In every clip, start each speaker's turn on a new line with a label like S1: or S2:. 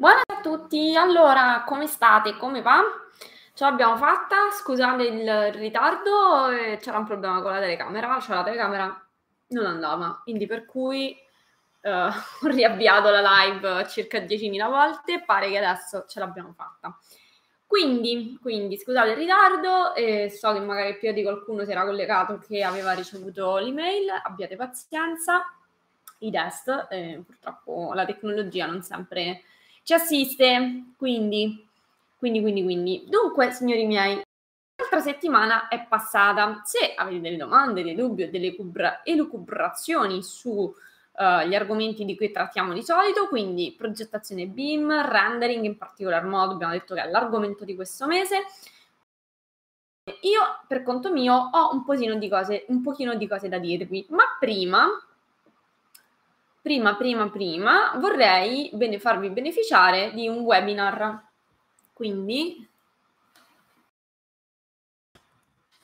S1: Buonasera a tutti, allora come state? Come va? Ce l'abbiamo fatta, scusate il ritardo, eh, c'era un problema con la telecamera, cioè la telecamera non andava, quindi per cui eh, ho riavviato la live circa 10.000 volte, pare che adesso ce l'abbiamo fatta. Quindi, quindi scusate il ritardo, eh, so che magari più di qualcuno si era collegato che aveva ricevuto l'email, abbiate pazienza, i test, eh, purtroppo la tecnologia non sempre ci assiste, quindi, quindi, quindi, quindi. Dunque, signori miei, l'altra settimana è passata. Se avete delle domande, dei dubbi o delle cubra- elucubrazioni su Uh, gli argomenti di cui trattiamo di solito, quindi progettazione BIM, rendering in particolar modo, abbiamo detto che è l'argomento di questo mese. Io, per conto mio, ho un di cose, un pochino di cose da dirvi, ma prima prima, prima, prima vorrei bene, farvi beneficiare di un webinar. Quindi,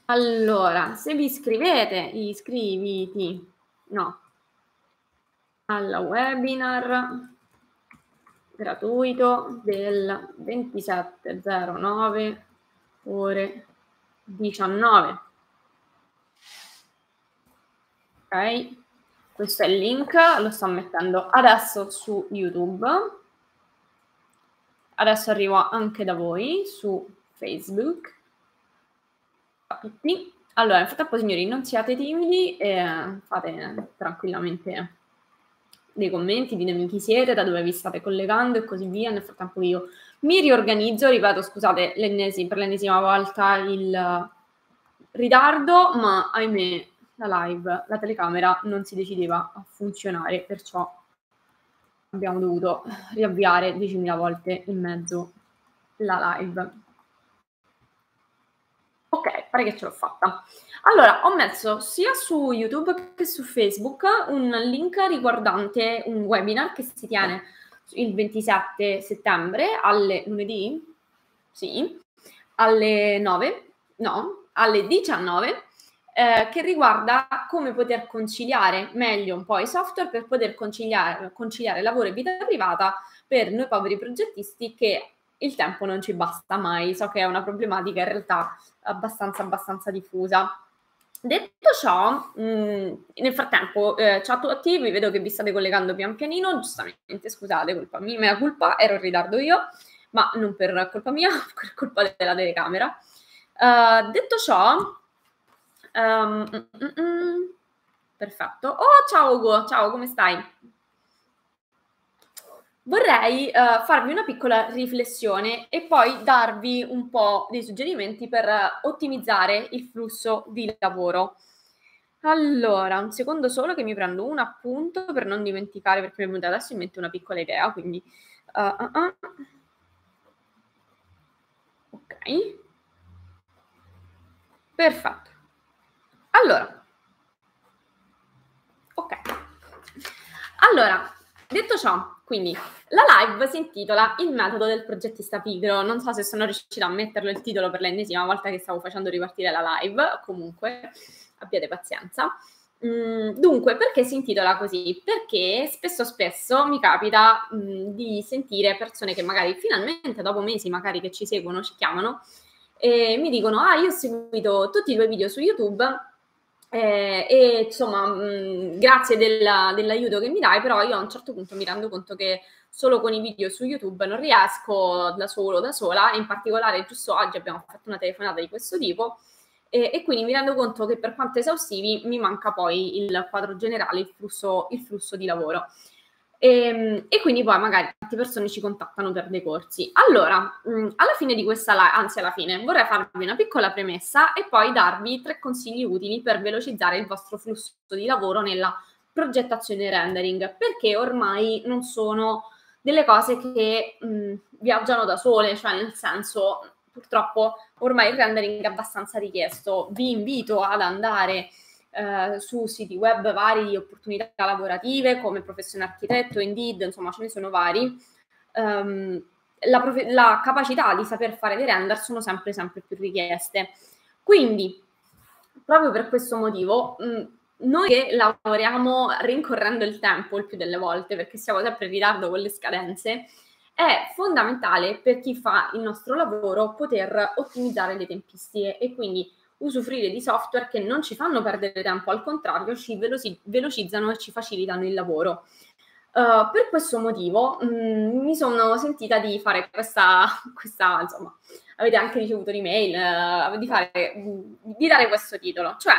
S1: allora, se vi iscrivete, iscriviti, no, al webinar gratuito del 2709 ore 19. Ok? Questo è il link, lo sto mettendo adesso su YouTube. Adesso arrivo anche da voi su Facebook. Allora, nel frattempo, signori, non siate timidi e fate tranquillamente dei commenti, ditemi chi siete, da dove vi state collegando e così via. Nel frattempo io mi riorganizzo, ripeto, scusate l'ennesima, per l'ennesima volta il ritardo, ma ahimè la live, la telecamera non si decideva a funzionare, perciò abbiamo dovuto riavviare 10.000 volte in mezzo la live. Ok, pare che ce l'ho fatta. Allora, ho messo sia su YouTube che su Facebook un link riguardante un webinar che si tiene il 27 settembre alle lunedì, sì, alle 9, no, alle 19 eh, che riguarda come poter conciliare meglio un po' i software per poter conciliare, conciliare lavoro e vita privata per noi poveri progettisti che il tempo non ci basta mai. So che è una problematica in realtà abbastanza, abbastanza diffusa. Detto ciò, mh, mm, nel frattempo, eh, ciao a tutti, vi vedo che vi state collegando pian pianino, giustamente, scusate, colpa mia, mea colpa, ero in ritardo io, ma non per colpa mia, per colpa della telecamera. Uh, detto ciò, Um, mm, mm, perfetto. Oh, ciao Ugo, ciao, come stai? Vorrei uh, farvi una piccola riflessione e poi darvi un po' dei suggerimenti per ottimizzare il flusso di lavoro. Allora, un secondo solo che mi prendo un appunto per non dimenticare, perché mi è venuta adesso in mente una piccola idea, quindi... Uh, uh, ok. Perfetto. Allora, ok. Allora, detto ciò, quindi la live si intitola Il metodo del progettista pigro. Non so se sono riuscita a metterlo il titolo per l'ennesima volta che stavo facendo ripartire la live, comunque abbiate pazienza. Mm, dunque, perché si intitola così? Perché spesso spesso mi capita mm, di sentire persone che magari finalmente dopo mesi magari che ci seguono, ci chiamano e mi dicono "Ah, io ho seguito tutti i tuoi video su YouTube eh, e insomma, mh, grazie della, dell'aiuto che mi dai, però io a un certo punto mi rendo conto che solo con i video su YouTube non riesco da solo, da sola, in particolare giusto oggi abbiamo fatto una telefonata di questo tipo e, e quindi mi rendo conto che per quanto esaustivi mi manca poi il quadro generale, il flusso, il flusso di lavoro. E, ehm, e, quindi poi magari tante persone ci contattano per dei corsi. Allora, mm, alla fine di questa live, anzi alla fine, vorrei farvi una piccola premessa e poi darvi tre consigli utili per velocizzare il vostro flusso di lavoro nella progettazione e rendering, perché ormai non sono delle cose che mh, mm, viaggiano da sole, cioè nel senso, purtroppo ormai il rendering è abbastanza richiesto. Vi invito ad andare eh, su siti web vari di opportunità lavorative come Professione Architetto, Indeed, insomma ce ne sono vari. Um, la, prof- la, capacità di saper fare dei render sono sempre, sempre più richieste. Quindi, proprio per questo motivo, mh, noi che lavoriamo rincorrendo il tempo il più delle volte, perché siamo sempre in ritardo con le scadenze, è fondamentale per chi fa il nostro lavoro poter ottimizzare le tempistiche e quindi usufruire di software che non ci fanno perdere tempo, al contrario ci veloci- velocizzano e ci facilitano il lavoro. Uh, per questo motivo mh, mm, mi sono sentita di fare questa, questa, insomma, avete anche ricevuto l'email, uh, di, fare, di dare questo titolo, cioè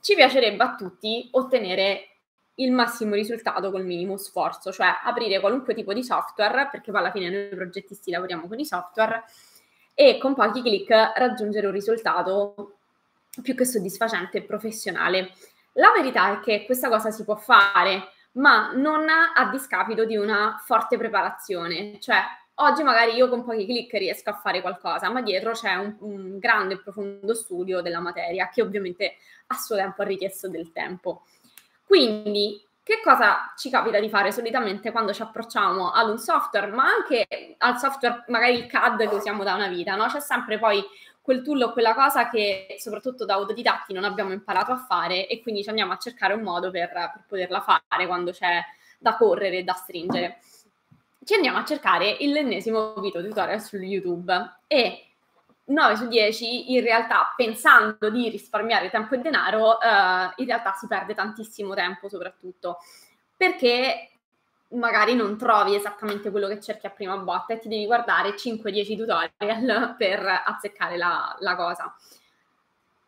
S1: ci piacerebbe a tutti ottenere il massimo risultato col minimo sforzo, cioè aprire qualunque tipo di software, perché poi alla fine noi progettisti lavoriamo con i software, e con pochi clic raggiungere un risultato più che soddisfacente e professionale. La verità è che questa cosa si può fare, ma non a discapito di una forte preparazione, cioè oggi magari io con pochi clic riesco a fare qualcosa, ma dietro c'è un, un grande e profondo studio della materia che ovviamente a suo tempo ha richiesto del tempo. Quindi, che cosa ci capita di fare solitamente quando ci approcciamo ad un software, ma anche al software, magari il CAD che usiamo da una vita, no? C'è sempre poi quel tool o quella cosa che soprattutto da autodidatti non abbiamo imparato a fare e quindi ci andiamo a cercare un modo per, per poterla fare quando c'è da correre e da stringere. Ci andiamo a cercare l'ennesimo video tutorial su YouTube e 9 su 10 in realtà pensando di risparmiare tempo e denaro, eh, in realtà si perde tantissimo tempo soprattutto perché magari non trovi esattamente quello che cerchi a prima botta e ti devi guardare 5-10 tutorial per azzeccare la, la, cosa.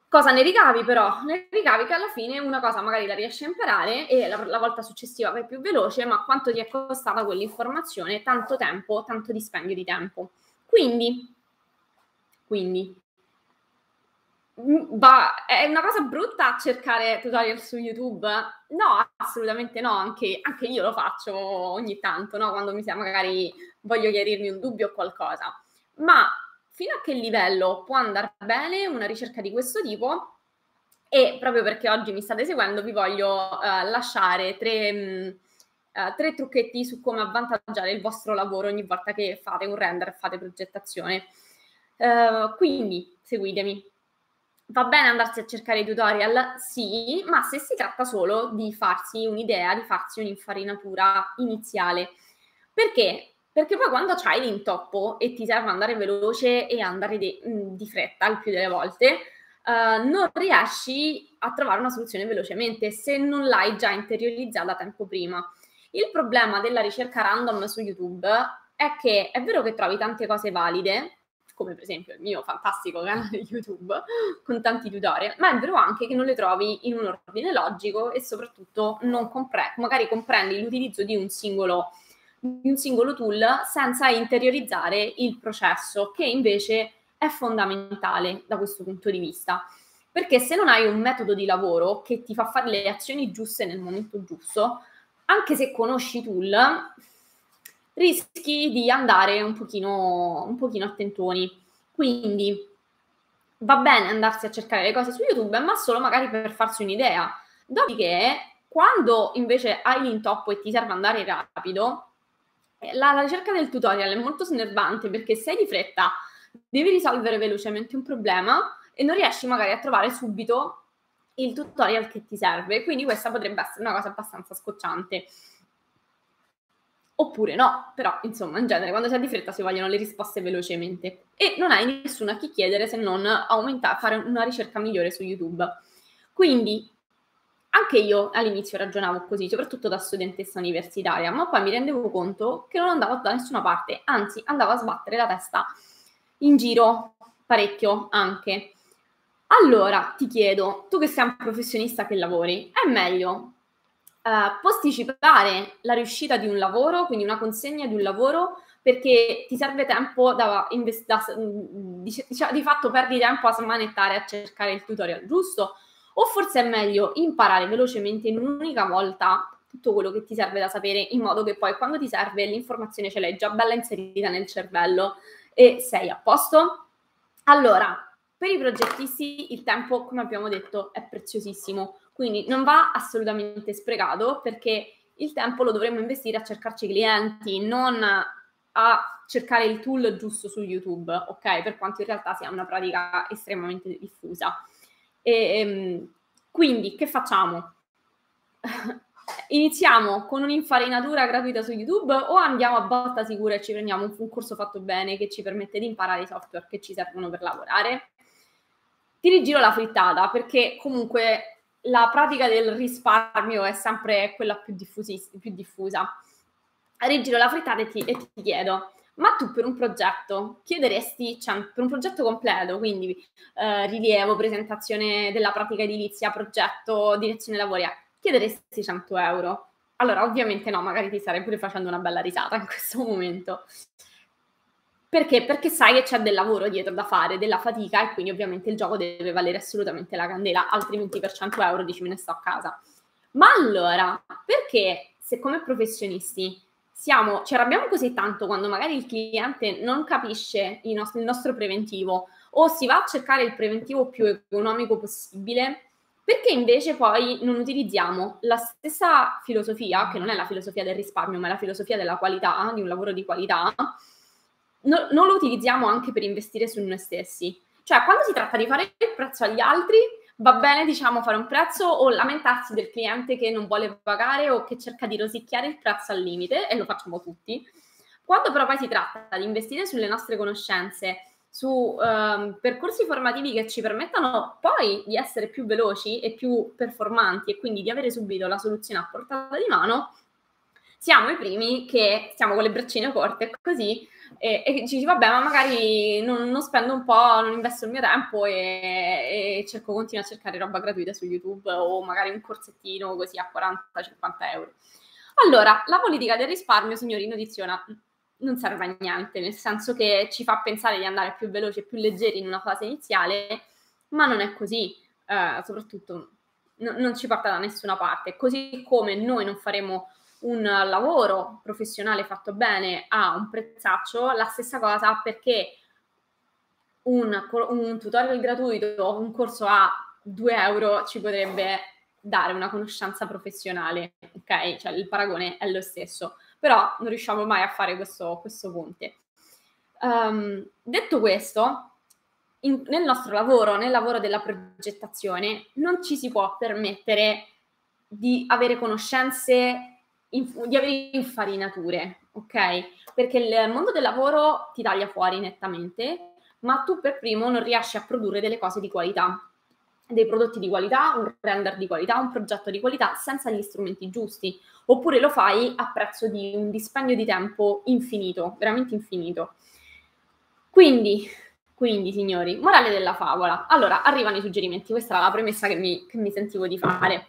S1: Cosa ne ricavi però? Ne ricavi che alla fine una cosa magari la riesci a imparare e la, la volta successiva vai più veloce, ma quanto ti è costata quell'informazione? Tanto tempo, tanto dispendio di tempo. Quindi quindi va, è una cosa brutta cercare tutorial su YouTube? No, assolutamente no, anche, anche io lo faccio ogni tanto, no? quando mi sia magari voglio chiarirmi un dubbio o qualcosa. Ma fino a che livello può andare bene una ricerca di questo tipo? E proprio perché oggi mi state seguendo, vi voglio uh, lasciare tre, mh, uh, tre trucchetti su come avvantaggiare il vostro lavoro ogni volta che fate un render fate progettazione. Uh, quindi seguitemi. Va bene andarsi a cercare i tutorial? Sì, ma se si tratta solo di farsi un'idea, di farsi un'infarinatura iniziale. Perché? Perché poi quando c'hai l'intoppo e ti serve andare veloce e andare de- mm, di fretta il più delle volte, uh, non riesci a trovare una soluzione velocemente se non l'hai già interiorizzata tempo prima. Il problema della ricerca random su YouTube è che è vero che trovi tante cose valide, come per esempio il mio fantastico canale YouTube con tanti tutorial, ma è vero anche che non le trovi in un ordine logico e soprattutto non compre- magari comprendi l'utilizzo di un singolo di un singolo tool senza interiorizzare il processo, che invece è fondamentale da questo punto di vista. Perché se non hai un metodo di lavoro che ti fa fare le azioni giuste nel momento giusto, anche se conosci i tool, rischi di andare un pochino, un pochino attentoni. Quindi va bene andarsi a cercare le cose su YouTube, ma solo magari per farsi un'idea. Dopodiché, quando invece hai l'intoppo e ti serve andare rapido, eh, la, la ricerca del tutorial è molto snervante perché sei di fretta, devi risolvere velocemente un problema e non riesci magari a trovare subito il tutorial che ti serve. Quindi questa potrebbe essere una cosa abbastanza scocciante oppure no, però insomma in genere quando si ha di fretta si vogliono le risposte velocemente e non hai nessuno a chi chiedere se non aumentare, fare una ricerca migliore su YouTube. Quindi anche io all'inizio ragionavo così, soprattutto da studentessa universitaria, ma poi mi rendevo conto che non andavo da nessuna parte, anzi andavo a sbattere la testa in giro parecchio anche. Allora ti chiedo, tu che sei un professionista che lavori, è meglio uh, posticipare la riuscita di un lavoro, quindi una consegna di un lavoro, perché ti serve tempo da, invest- da di, diciamo, di fatto perdi tempo a smanettare a cercare il tutorial giusto, o forse è meglio imparare velocemente in un'unica volta tutto quello che ti serve da sapere, in modo che poi quando ti serve l'informazione ce l'hai già bella inserita nel cervello e sei a posto. Allora, per i progettisti il tempo, come abbiamo detto, è preziosissimo. Quindi non va assolutamente sprecato perché il tempo lo dovremmo investire a cercarci clienti, non a cercare il tool giusto su YouTube, ok? Per quanto in realtà sia una pratica estremamente diffusa. E, ehm, quindi che facciamo? iniziamo con un'infarinatura gratuita su YouTube o andiamo a botta sicura e ci prendiamo un, un corso fatto bene che ci permette di imparare i software che ci servono per lavorare? Ti rigiro la frittata perché comunque la pratica del risparmio è sempre quella più, più diffusa. Rigiro la frittata e ti, e ti chiedo, ma tu per un progetto chiederesti, cioè per un progetto completo, quindi eh, rilievo, presentazione della pratica edilizia, progetto, direzione lavori, chiederesti 100 euro? Allora, ovviamente no, magari ti starei pure facendo una bella risata in questo momento. Perché? Perché sai che c'è del lavoro dietro da fare, della fatica e quindi ovviamente il gioco deve valere assolutamente la candela, altrimenti per 100 euro dici me ne sto a casa. Ma allora, perché se come professionisti siamo, ci arrabbiamo così tanto quando magari il cliente non capisce il nostro, il nostro preventivo o si va a cercare il preventivo più economico possibile, perché invece poi non utilizziamo la stessa filosofia, che non è la filosofia del risparmio, ma è la filosofia della qualità, di un lavoro di qualità, no, non lo utilizziamo anche per investire su noi stessi. Cioè, quando si tratta di fare il prezzo agli altri, va bene, diciamo, fare un prezzo o lamentarsi del cliente che non vuole pagare o che cerca di rosicchiare il prezzo al limite, e lo facciamo tutti. Quando però poi si tratta di investire sulle nostre conoscenze, su um, percorsi formativi che ci permettano poi di essere più veloci e più performanti e quindi di avere subito la soluzione a portata di mano, siamo i primi che stiamo con le braccine corte così e, e ci dici vabbè ma magari non, non, spendo un po', non investo il mio tempo e, e cerco, continuo a cercare roba gratuita su YouTube o magari un corsettino così a 40-50 euro. Allora, la politica del risparmio, signori, notiziona, non serve a niente, nel senso che ci fa pensare di andare più veloci e più leggeri in una fase iniziale, ma non è così, eh, soprattutto no, non ci porta da nessuna parte, così come noi non faremo un lavoro professionale fatto bene a un prezzaccio, la stessa cosa perché un, un tutorial gratuito, un corso a 2 euro ci potrebbe dare una conoscenza professionale, ok? Cioè il paragone è lo stesso, però non riusciamo mai a fare questo, questo ponte. Um, detto questo, in, nel nostro lavoro, nel lavoro della progettazione, non ci si può permettere di avere conoscenze inf- di avere infarinature, ok? Perché il mondo del lavoro ti taglia fuori nettamente, ma tu per primo non riesci a produrre delle cose di qualità, dei prodotti di qualità, un render di qualità, un progetto di qualità senza gli strumenti giusti, oppure lo fai a prezzo di un dispendio di tempo infinito, veramente infinito. Quindi, quindi signori, morale della favola. Allora, arrivano i suggerimenti, questa era la premessa che mi, che mi sentivo di fare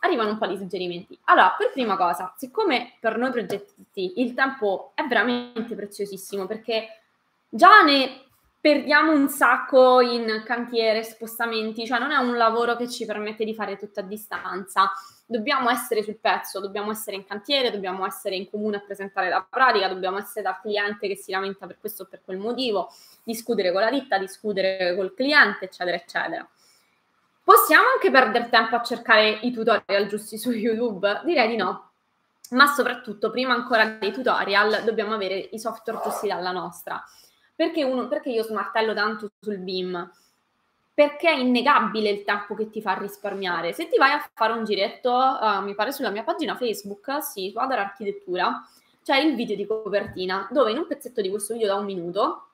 S1: arrivano un po' di suggerimenti. Allora, per prima cosa, siccome per noi progettisti il tempo è veramente preziosissimo perché già ne perdiamo un sacco in cantiere, spostamenti, cioè non è un lavoro che ci permette di fare tutto a distanza. Dobbiamo essere sul pezzo, dobbiamo essere in cantiere, dobbiamo essere in comune a presentare la pratica, dobbiamo essere dal cliente che si lamenta per questo o per quel motivo, discutere con la ditta, discutere col cliente, eccetera, eccetera. Possiamo anche perdere tempo a cercare i tutorial giusti su YouTube? Direi di no. Ma soprattutto, prima ancora dei tutorial, dobbiamo avere i software giusti dalla nostra. Perché, uno, perché io smartello tanto sul BIM? Perché è innegabile il tempo che ti fa risparmiare. Se ti vai a fare un giretto, uh, mi pare sulla mia pagina Facebook, sì, Adar Architettura, c'è il video di copertina, dove in un pezzetto di questo video da un minuto,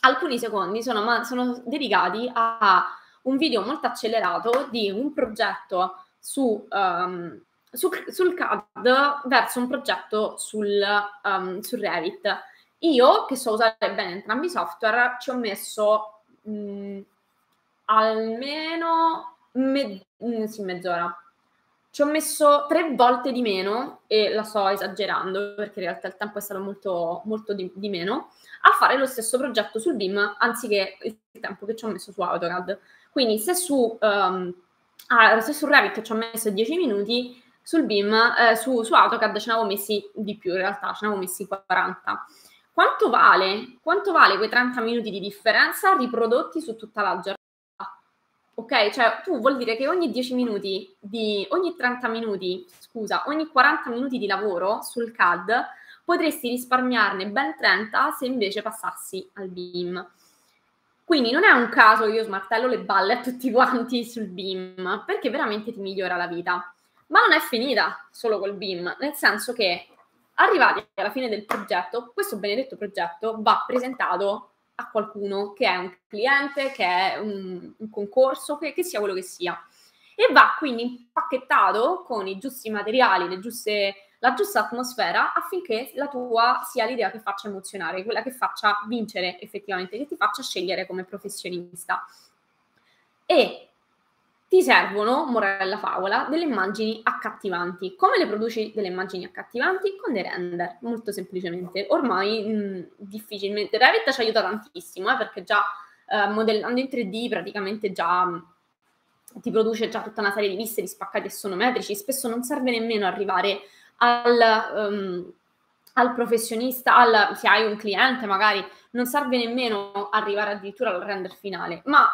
S1: alcuni secondi sono, sono dedicati a un video molto accelerato di un progetto su, um, su, sul CAD verso un progetto sul, um, sul, Revit. Io, che so usare bene entrambi i software, ci ho messo mh, mm, almeno me- mh, mm, sì, mezz'ora. Ci ho messo tre volte di meno, e la sto esagerando perché in realtà il tempo è stato molto, molto di, di meno, a fare lo stesso progetto sul BIM anziché il tempo che ci ho messo su AutoCAD. Quindi se su, um, ah, se su Revit ci ho messo 10 minuti, sul BIM, eh, su, su, AutoCAD ce ne avevo messi di più, in realtà ce ne avevo messi 40. Quanto vale? Quanto vale quei 30 minuti di differenza riprodotti su tutta la giornata? Ok, cioè tu vuol dire che ogni 10 minuti, di, ogni 30 minuti, scusa, ogni 40 minuti di lavoro sul CAD potresti risparmiarne ben 30 se invece passassi al BIM. Quindi non è un caso che io smartello le balle a tutti quanti sul BIM, perché veramente ti migliora la vita. Ma non è finita solo col BIM, nel senso che arrivati alla fine del progetto, questo benedetto progetto va presentato a qualcuno che è un cliente, che è un, un concorso, che, che, sia quello che sia. E va quindi impacchettato con i giusti materiali, giuste, la giusta atmosfera affinché la tua sia l'idea che faccia emozionare, quella che faccia vincere effettivamente, che ti faccia scegliere come professionista. E ti servono, morella favola, delle immagini accattivanti. Come le produci delle immagini accattivanti? Con dei render, molto semplicemente. Ormai mh, mm, difficilmente. Revit ci aiuta tantissimo, eh, perché già eh, modellando in 3D praticamente già mh, mm, ti produce già tutta una serie di viste di spaccati assonometrici. Spesso non serve nemmeno arrivare al... Um, al professionista, al, se hai un cliente magari, non serve nemmeno arrivare addirittura al render finale, ma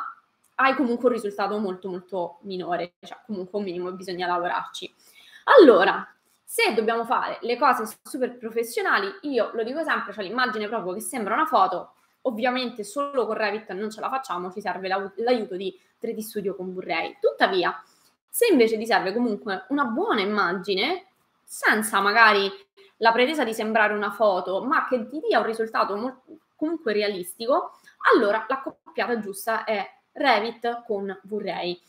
S1: hai comunque un risultato molto molto minore, cioè comunque un minimo bisogna lavorarci. Allora, se dobbiamo fare le cose super professionali, io lo dico sempre, cioè l'immagine proprio che sembra una foto, ovviamente solo con Revit non ce la facciamo, ci serve l'aiuto di 3D Studio con Blu-ray. Tuttavia, se invece ti serve comunque una buona immagine, senza magari la pretesa di sembrare una foto, ma che ti dia un risultato molto, comunque realistico, allora la coppiata giusta è Revit con V-Ray.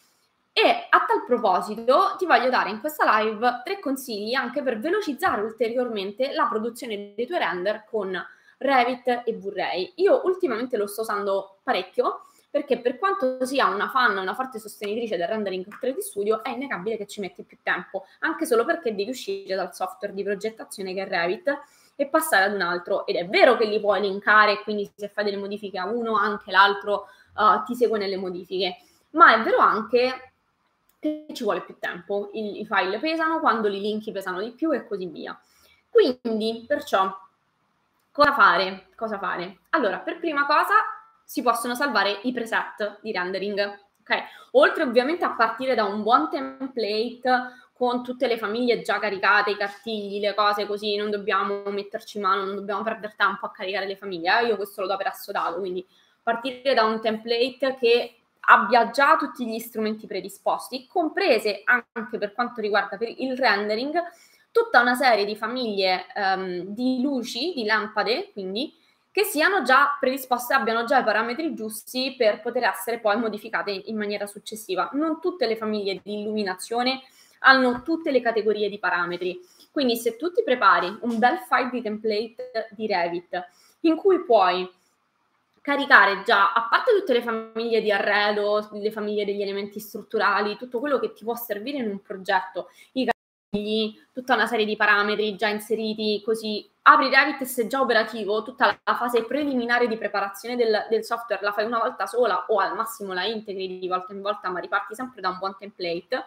S1: E a tal proposito ti voglio dare in questa live tre consigli anche per velocizzare ulteriormente la produzione dei tuoi render con Revit e V-Ray. Io ultimamente lo sto usando parecchio perché per quanto sia una fan, una forte sostenitrice del rendering 3D Studio, è innegabile che ci metti più tempo, anche solo perché devi uscire dal software di progettazione che è Revit e passare ad un altro. Ed è vero che li puoi linkare, quindi se fai delle modifiche a uno, anche l'altro uh, ti segue nelle modifiche, ma è vero anche che ci vuole più tempo, I, i file pesano, quando li linki pesano di più e così via. Quindi, perciò, cosa fare? Cosa fare? Allora, per prima cosa si possono salvare i preset di rendering, ok? Oltre ovviamente a partire da un buon template con tutte le famiglie già caricate, i cartigli, le cose così, non dobbiamo metterci mano, non dobbiamo perdere tempo a caricare le famiglie. Eh? Io questo lo do per assodato, quindi partire da un template che abbia già tutti gli strumenti predisposti, comprese anche per quanto riguarda il rendering, tutta una serie di famiglie um, di luci, di lampade, quindi, che siano già predisposte, abbiano già i parametri giusti per poter essere poi modificate in maniera successiva. Non tutte le famiglie di illuminazione hanno tutte le categorie di parametri. Quindi se tu ti prepari un bel file di template di Revit in cui puoi caricare già, a parte tutte le famiglie di arredo, le famiglie degli elementi strutturali, tutto quello che ti può servire in un progetto, i cartigli, tutta una serie di parametri già inseriti, così apri Revit se già operativo, tutta la fase preliminare di preparazione del, del, software la fai una volta sola o al massimo la integri di volta in volta, ma riparti sempre da un buon template.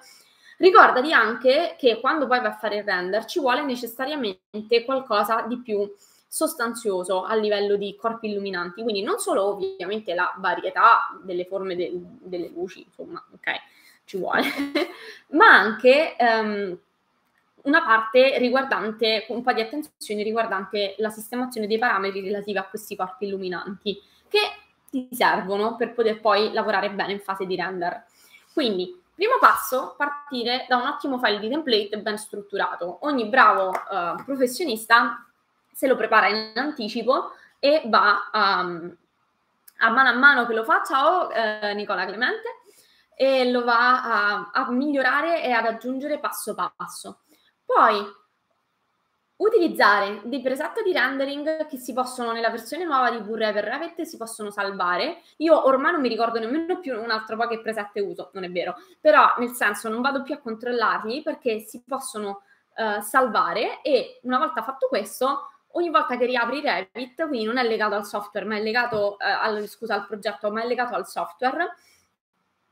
S1: Ricordati anche che quando poi vai a fare il render ci vuole necessariamente qualcosa di più sostanzioso a livello di corpi illuminanti, quindi non solo ovviamente la varietà delle forme de- delle luci, insomma, ok, ci vuole, ma anche um, una parte riguardante, un po' di attenzione riguardante la sistemazione dei parametri relativi a questi corpi illuminanti, che ti servono per poter poi lavorare bene in fase di render. Quindi, primo passo, partire da un ottimo file di template ben strutturato. Ogni bravo uh, professionista se lo prepara in anticipo e va um, a mano a mano che lo fa, ciao eh, Nicola Clemente, e lo va a, a migliorare e ad aggiungere passo passo. Poi utilizzare dei preset di rendering che si possono nella versione nuova di per Revit si possono salvare. Io ormai non mi ricordo nemmeno più un altro po' che preset uso, non è vero, però nel senso non vado più a controllarli perché si possono uh, salvare e una volta fatto questo ogni volta che riapri Revit, quindi non è legato al software, ma è legato eh, al, scusa, al progetto, ma è legato al software,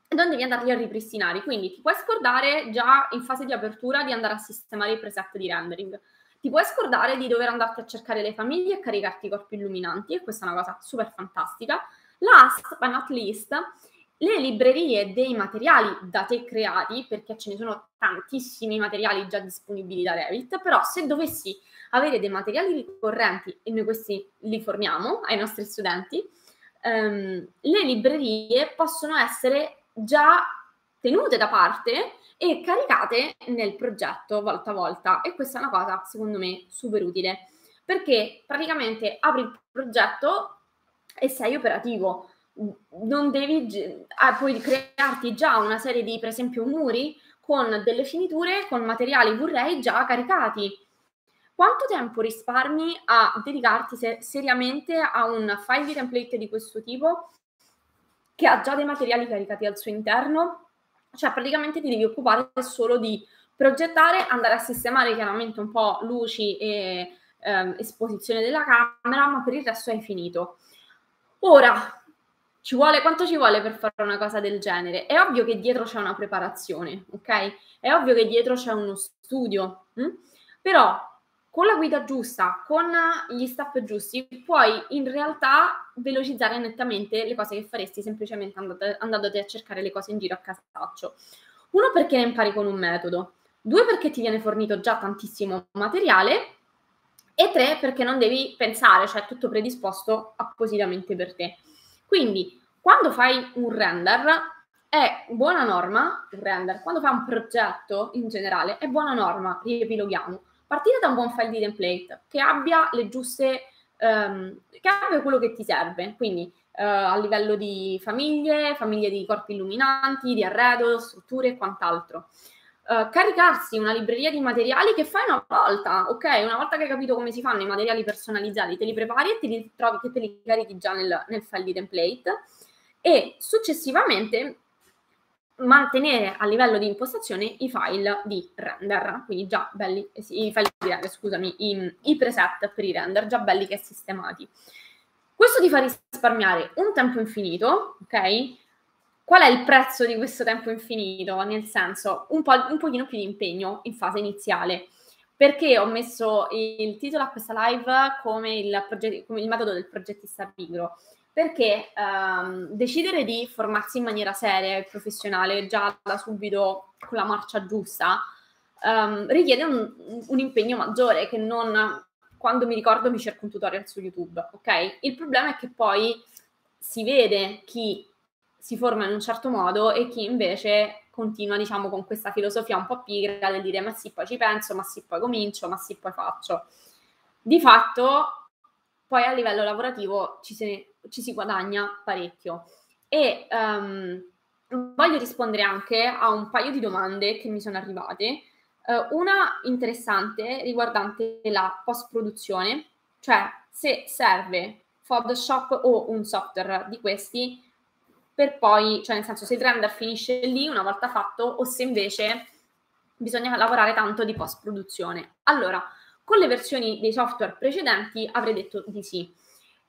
S1: non devi andarli a ripristinare. Quindi ti puoi scordare già in fase di apertura di andare a sistemare i preset di rendering. Ti puoi scordare di dover andarti a cercare le famiglie e caricarti i corpi illuminanti, e questa è una cosa super fantastica. Last but not least, le librerie dei materiali da te creati, perché ce ne sono tantissimi materiali già disponibili da Revit, però se dovessi avere dei materiali ricorrenti, e noi questi li forniamo ai nostri studenti, ehm, le librerie possono essere già tenute da parte e caricate nel progetto volta a volta e questa è una cosa secondo me super utile perché praticamente apri il progetto e sei operativo non devi ah, puoi crearti già una serie di per esempio muri con delle finiture con materiali vorrei già caricati quanto tempo risparmi a dedicarti se- seriamente a un file di template di questo tipo che ha già dei materiali caricati al suo interno cioè praticamente ti devi occupare solo di progettare, andare a sistemare chiaramente un po' luci e ehm, esposizione della camera, ma per il resto hai finito. Ora, ci vuole, quanto ci vuole per fare una cosa del genere? È ovvio che dietro c'è una preparazione, ok? È ovvio che dietro c'è uno studio, hm? però con la guida giusta, con gli step giusti, puoi in realtà velocizzare nettamente le cose che faresti semplicemente andandoti a cercare le cose in giro a casaccio. Uno perché impari con un metodo, due perché ti viene fornito già tantissimo materiale e tre perché non devi pensare, cioè tutto predisposto appositamente per te. Quindi quando fai un render è buona norma, un render, quando fai un progetto in generale è buona norma, riepiloghiamo, partire da un buon file di template che abbia le giuste, um, che abbia quello che ti serve, quindi uh, a livello di famiglie, famiglie di corpi illuminanti, di arredo, strutture e quant'altro. Uh, caricarsi una libreria di materiali che fai una volta, ok? Una volta che hai capito come si fanno i materiali personalizzati, te li prepari e te li trovi che te li carichi già nel, nel file di template e successivamente mantenere a livello di impostazione i file di render, quindi già belli, eh i file di render, scusami, i, i preset per i render, già belli che sistemati. Questo ti fa risparmiare un tempo infinito, ok? Qual è il prezzo di questo tempo infinito? Nel senso, un, po', un pochino più di impegno in fase iniziale. Perché ho messo il titolo a questa live come il, proget- come il metodo del progettista pigro? perché um, decidere di formarsi in maniera seria e professionale già da subito con la marcia giusta um, richiede un, un, impegno maggiore che non quando mi ricordo mi cerco un tutorial su YouTube, ok? Il problema è che poi si vede chi si forma in un certo modo e chi invece continua, diciamo, con questa filosofia un po' pigra del dire ma sì, poi ci penso, ma sì, poi comincio, ma sì, poi faccio. Di fatto poi a livello lavorativo ci, se, ci si guadagna parecchio. E um, voglio rispondere anche a un paio di domande che mi sono arrivate. Uh, una interessante riguardante la post-produzione, cioè se serve Photoshop o un software di questi per poi, cioè nel senso se il render finisce lì una volta fatto o se invece bisogna lavorare tanto di post-produzione. Allora, con le versioni dei software precedenti avrei detto di sì.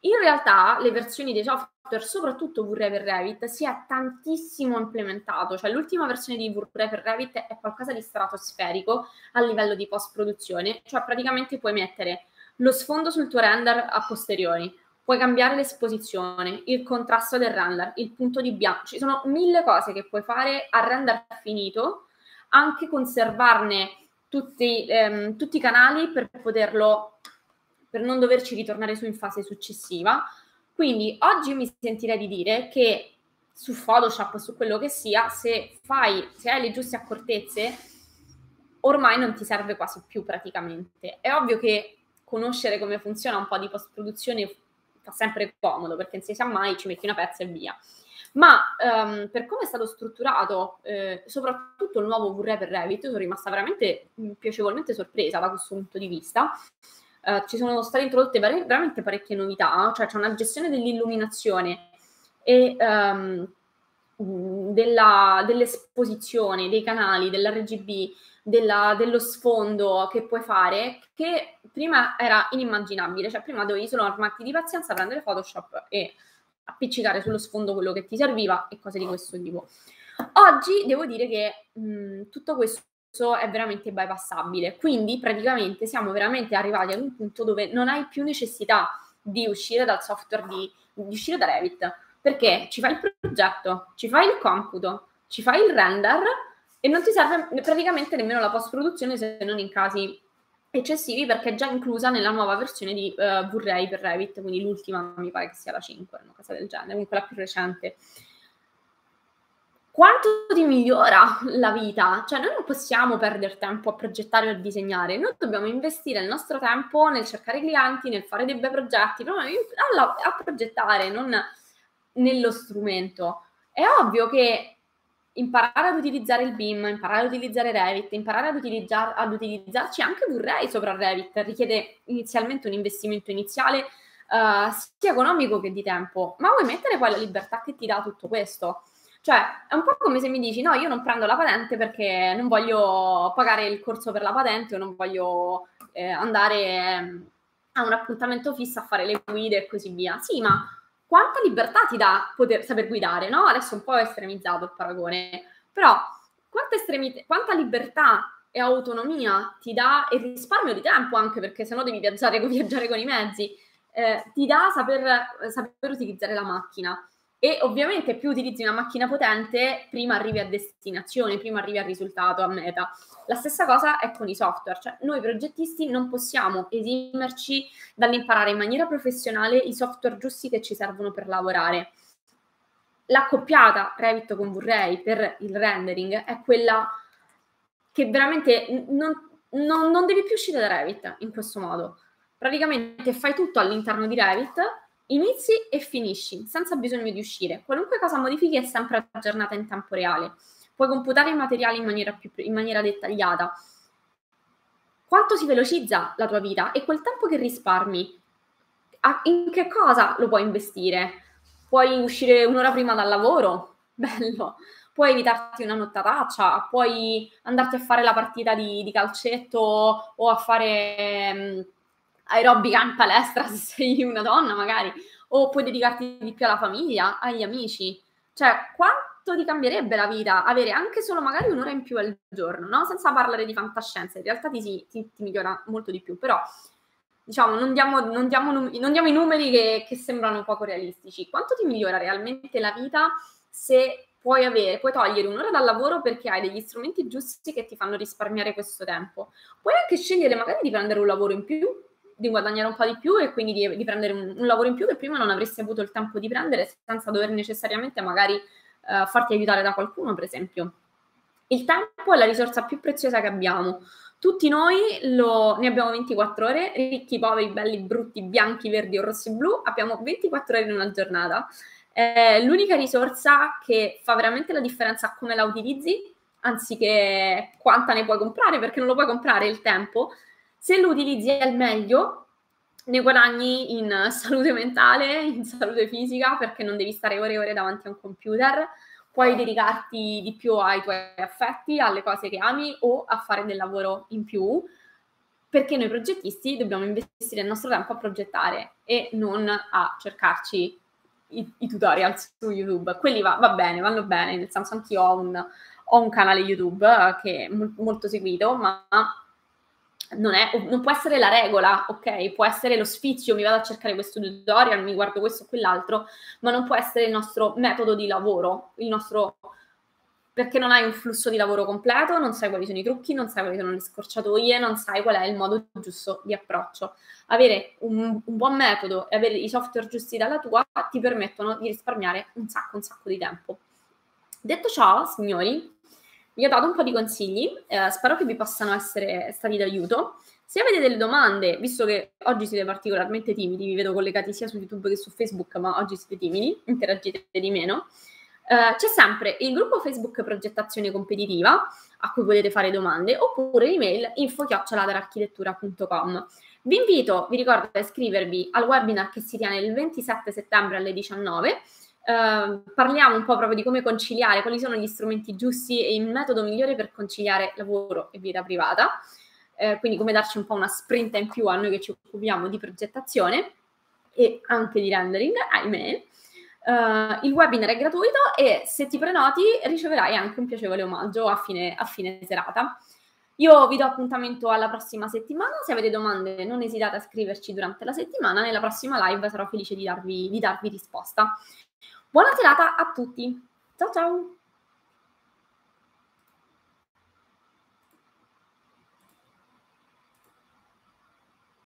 S1: In realtà le versioni dei software, soprattutto V-Ray per Revit, si è tantissimo implementato, cioè l'ultima versione di V-Ray per Revit è qualcosa di stratosferico a livello di post-produzione, cioè praticamente puoi mettere lo sfondo sul tuo render a posteriori, puoi cambiare l'esposizione, il contrasto del render, il punto di bianco, ci sono mille cose che puoi fare a render finito, anche conservarne tutti, ehm, tutti i canali per poterlo, per non doverci ritornare su in fase successiva. Quindi oggi mi sentirei di dire che su Photoshop, su quello che sia, se fai, se hai le giuste accortezze, ormai non ti serve quasi più praticamente. È ovvio che conoscere come funziona un po' di post-produzione fa sempre comodo, perché non si sa mai, ci metti una pezza e via. Ma um, per come è stato strutturato eh, soprattutto il nuovo V-Ray per Revit sono rimasta veramente mm, piacevolmente sorpresa da questo punto di vista. Uh, ci sono state introdotte ver- veramente parecchie novità cioè c'è una gestione dell'illuminazione e um, della, dell'esposizione dei canali dell'RGB della, dello sfondo che puoi fare che prima era inimmaginabile. Cioè prima dovevi solo armarti di pazienza prendere Photoshop e appiccicare sullo sfondo quello che ti serviva e cose di questo tipo. Oggi devo dire che mh, tutto questo è veramente bypassabile, quindi praticamente siamo veramente arrivati ad un punto dove non hai più necessità di uscire dal software, di, di uscire da Revit, perché ci fai il progetto, ci fai il computo, ci fai il render e non ti serve praticamente nemmeno la post-produzione se non in casi eccessivi perché è già inclusa nella nuova versione di uh, V-Ray per Revit, quindi l'ultima mi pare che sia la 5, una cosa del genere, comunque la più recente. quanto ti migliora la vita? Cioè, noi non possiamo perdere tempo a progettare o a disegnare, noi dobbiamo investire il nostro tempo nel cercare clienti, nel fare dei bei progetti, a, a progettare, non nello strumento. È ovvio che imparare ad utilizzare il BIM, imparare ad utilizzare Revit, imparare ad, utilizzar, ad utilizzarci anche Vorrei sopra Revit richiede inizialmente un investimento iniziale uh, sia economico che di tempo, ma vuoi mettere poi la libertà che ti dà tutto questo? Cioè, è un po' come se mi dici: no, io non prendo la patente perché non voglio pagare il corso per la patente o non voglio eh, andare ehm, a un appuntamento fisso a fare le guide e così via. Sì, ma quanta libertà ti dà poter saper guidare, no? Adesso è un po' estremizzato il paragone, però quanta, estremit- quanta libertà e autonomia ti dà e risparmio di tempo anche perché se no devi viaggiare, viaggiare con i mezzi, eh, ti dà saper, saper utilizzare la macchina. E ovviamente più utilizzi una macchina potente, prima arrivi a destinazione, prima arrivi al risultato, a meta. La stessa cosa è con i software, cioè noi progettisti non possiamo esimerci dall'imparare in maniera professionale i software giusti che ci servono per lavorare. L'accoppiata Revit con Vray per il rendering è quella che veramente non, non, non devi più uscire da Revit in questo modo. Praticamente fai tutto all'interno di Revit inizi e finisci senza bisogno di uscire. Qualunque cosa modifichi è sempre aggiornata in tempo reale. Puoi computare i materiali in maniera, più, in maniera dettagliata. Quanto si velocizza la tua vita e quel tempo che risparmi, in che cosa lo puoi investire? Puoi uscire un'ora prima dal lavoro? Bello. Puoi evitarti una nottataccia, puoi andarti a fare la partita di, di calcetto o a fare mm, aerobica in palestra se sei una donna magari, o puoi dedicarti di più alla famiglia, agli amici. Cioè, quanto ti cambierebbe la vita avere anche solo magari un'ora in più al giorno, no? Senza parlare di fantascienza, in realtà ti, ti, ti migliora molto di più, però diciamo, non diamo, non diamo, non diamo i numeri che, che, sembrano poco realistici. Quanto ti migliora realmente la vita se puoi avere, puoi togliere un'ora dal lavoro perché hai degli strumenti giusti che ti fanno risparmiare questo tempo? Puoi anche scegliere magari di prendere un lavoro in più di guadagnare un po' di più e quindi di, di prendere un, un, lavoro in più che prima non avresti avuto il tempo di prendere senza dover necessariamente magari uh, farti aiutare da qualcuno, per esempio. Il tempo è la risorsa più preziosa che abbiamo. Tutti noi lo, ne abbiamo 24 ore, ricchi, poveri, belli, brutti, bianchi, verdi o rossi blu, abbiamo 24 ore in una giornata. È l'unica risorsa che fa veramente la differenza come la utilizzi, anziché quanta ne puoi comprare, perché non lo puoi comprare il tempo, se lo utilizzi al meglio, ne guadagni in salute mentale, in salute fisica, perché non devi stare ore e ore davanti a un computer, puoi dedicarti di più ai tuoi affetti, alle cose che ami o a fare del lavoro in più, perché noi progettisti dobbiamo investire il nostro tempo a progettare e non a cercarci i, i tutorial su YouTube. Quelli va, va, bene, vanno bene, nel senso anch'io ho un, ho un canale YouTube che è molto seguito, ma non, è, non, può essere la regola, ok? Può essere lo sfizio, mi vado a cercare questo tutorial, mi guardo questo o quell'altro, ma non può essere il nostro metodo di lavoro, il nostro perché non hai un flusso di lavoro completo, non sai quali sono i trucchi, non sai quali sono le scorciatoie, non sai qual è il modo giusto di approccio. Avere un, un buon metodo e avere i software giusti dalla tua ti permettono di risparmiare un sacco, un sacco di tempo. Detto ciò, signori, vi ho dato un po' di consigli, eh, spero che vi possano essere stati d'aiuto. Se avete delle domande, visto che oggi siete particolarmente timidi, vi vedo collegati sia su YouTube che su Facebook, ma oggi siete timidi, interagite di meno, eh, c'è sempre il gruppo Facebook Progettazione Competitiva a cui potete fare domande oppure l'email info-architettura.com. Vi invito, vi ricordo, a iscrivervi al webinar che si tiene il 27 settembre alle 19 Ehm, parliamo un po' proprio di come conciliare, quali sono gli strumenti giusti e il metodo migliore per conciliare lavoro e vita privata, uh, quindi come darci un po' una sprint in più a noi che ci occupiamo di progettazione e anche di rendering, ahimè. Uh, il webinar è gratuito e se ti prenoti riceverai anche un piacevole omaggio a fine, a fine serata. Io vi do appuntamento alla prossima settimana. Se avete domande, non esitate a scriverci durante la settimana. Nella prossima live sarò felice di darvi, di darvi risposta. Buona serata a tutti. Ciao ciao.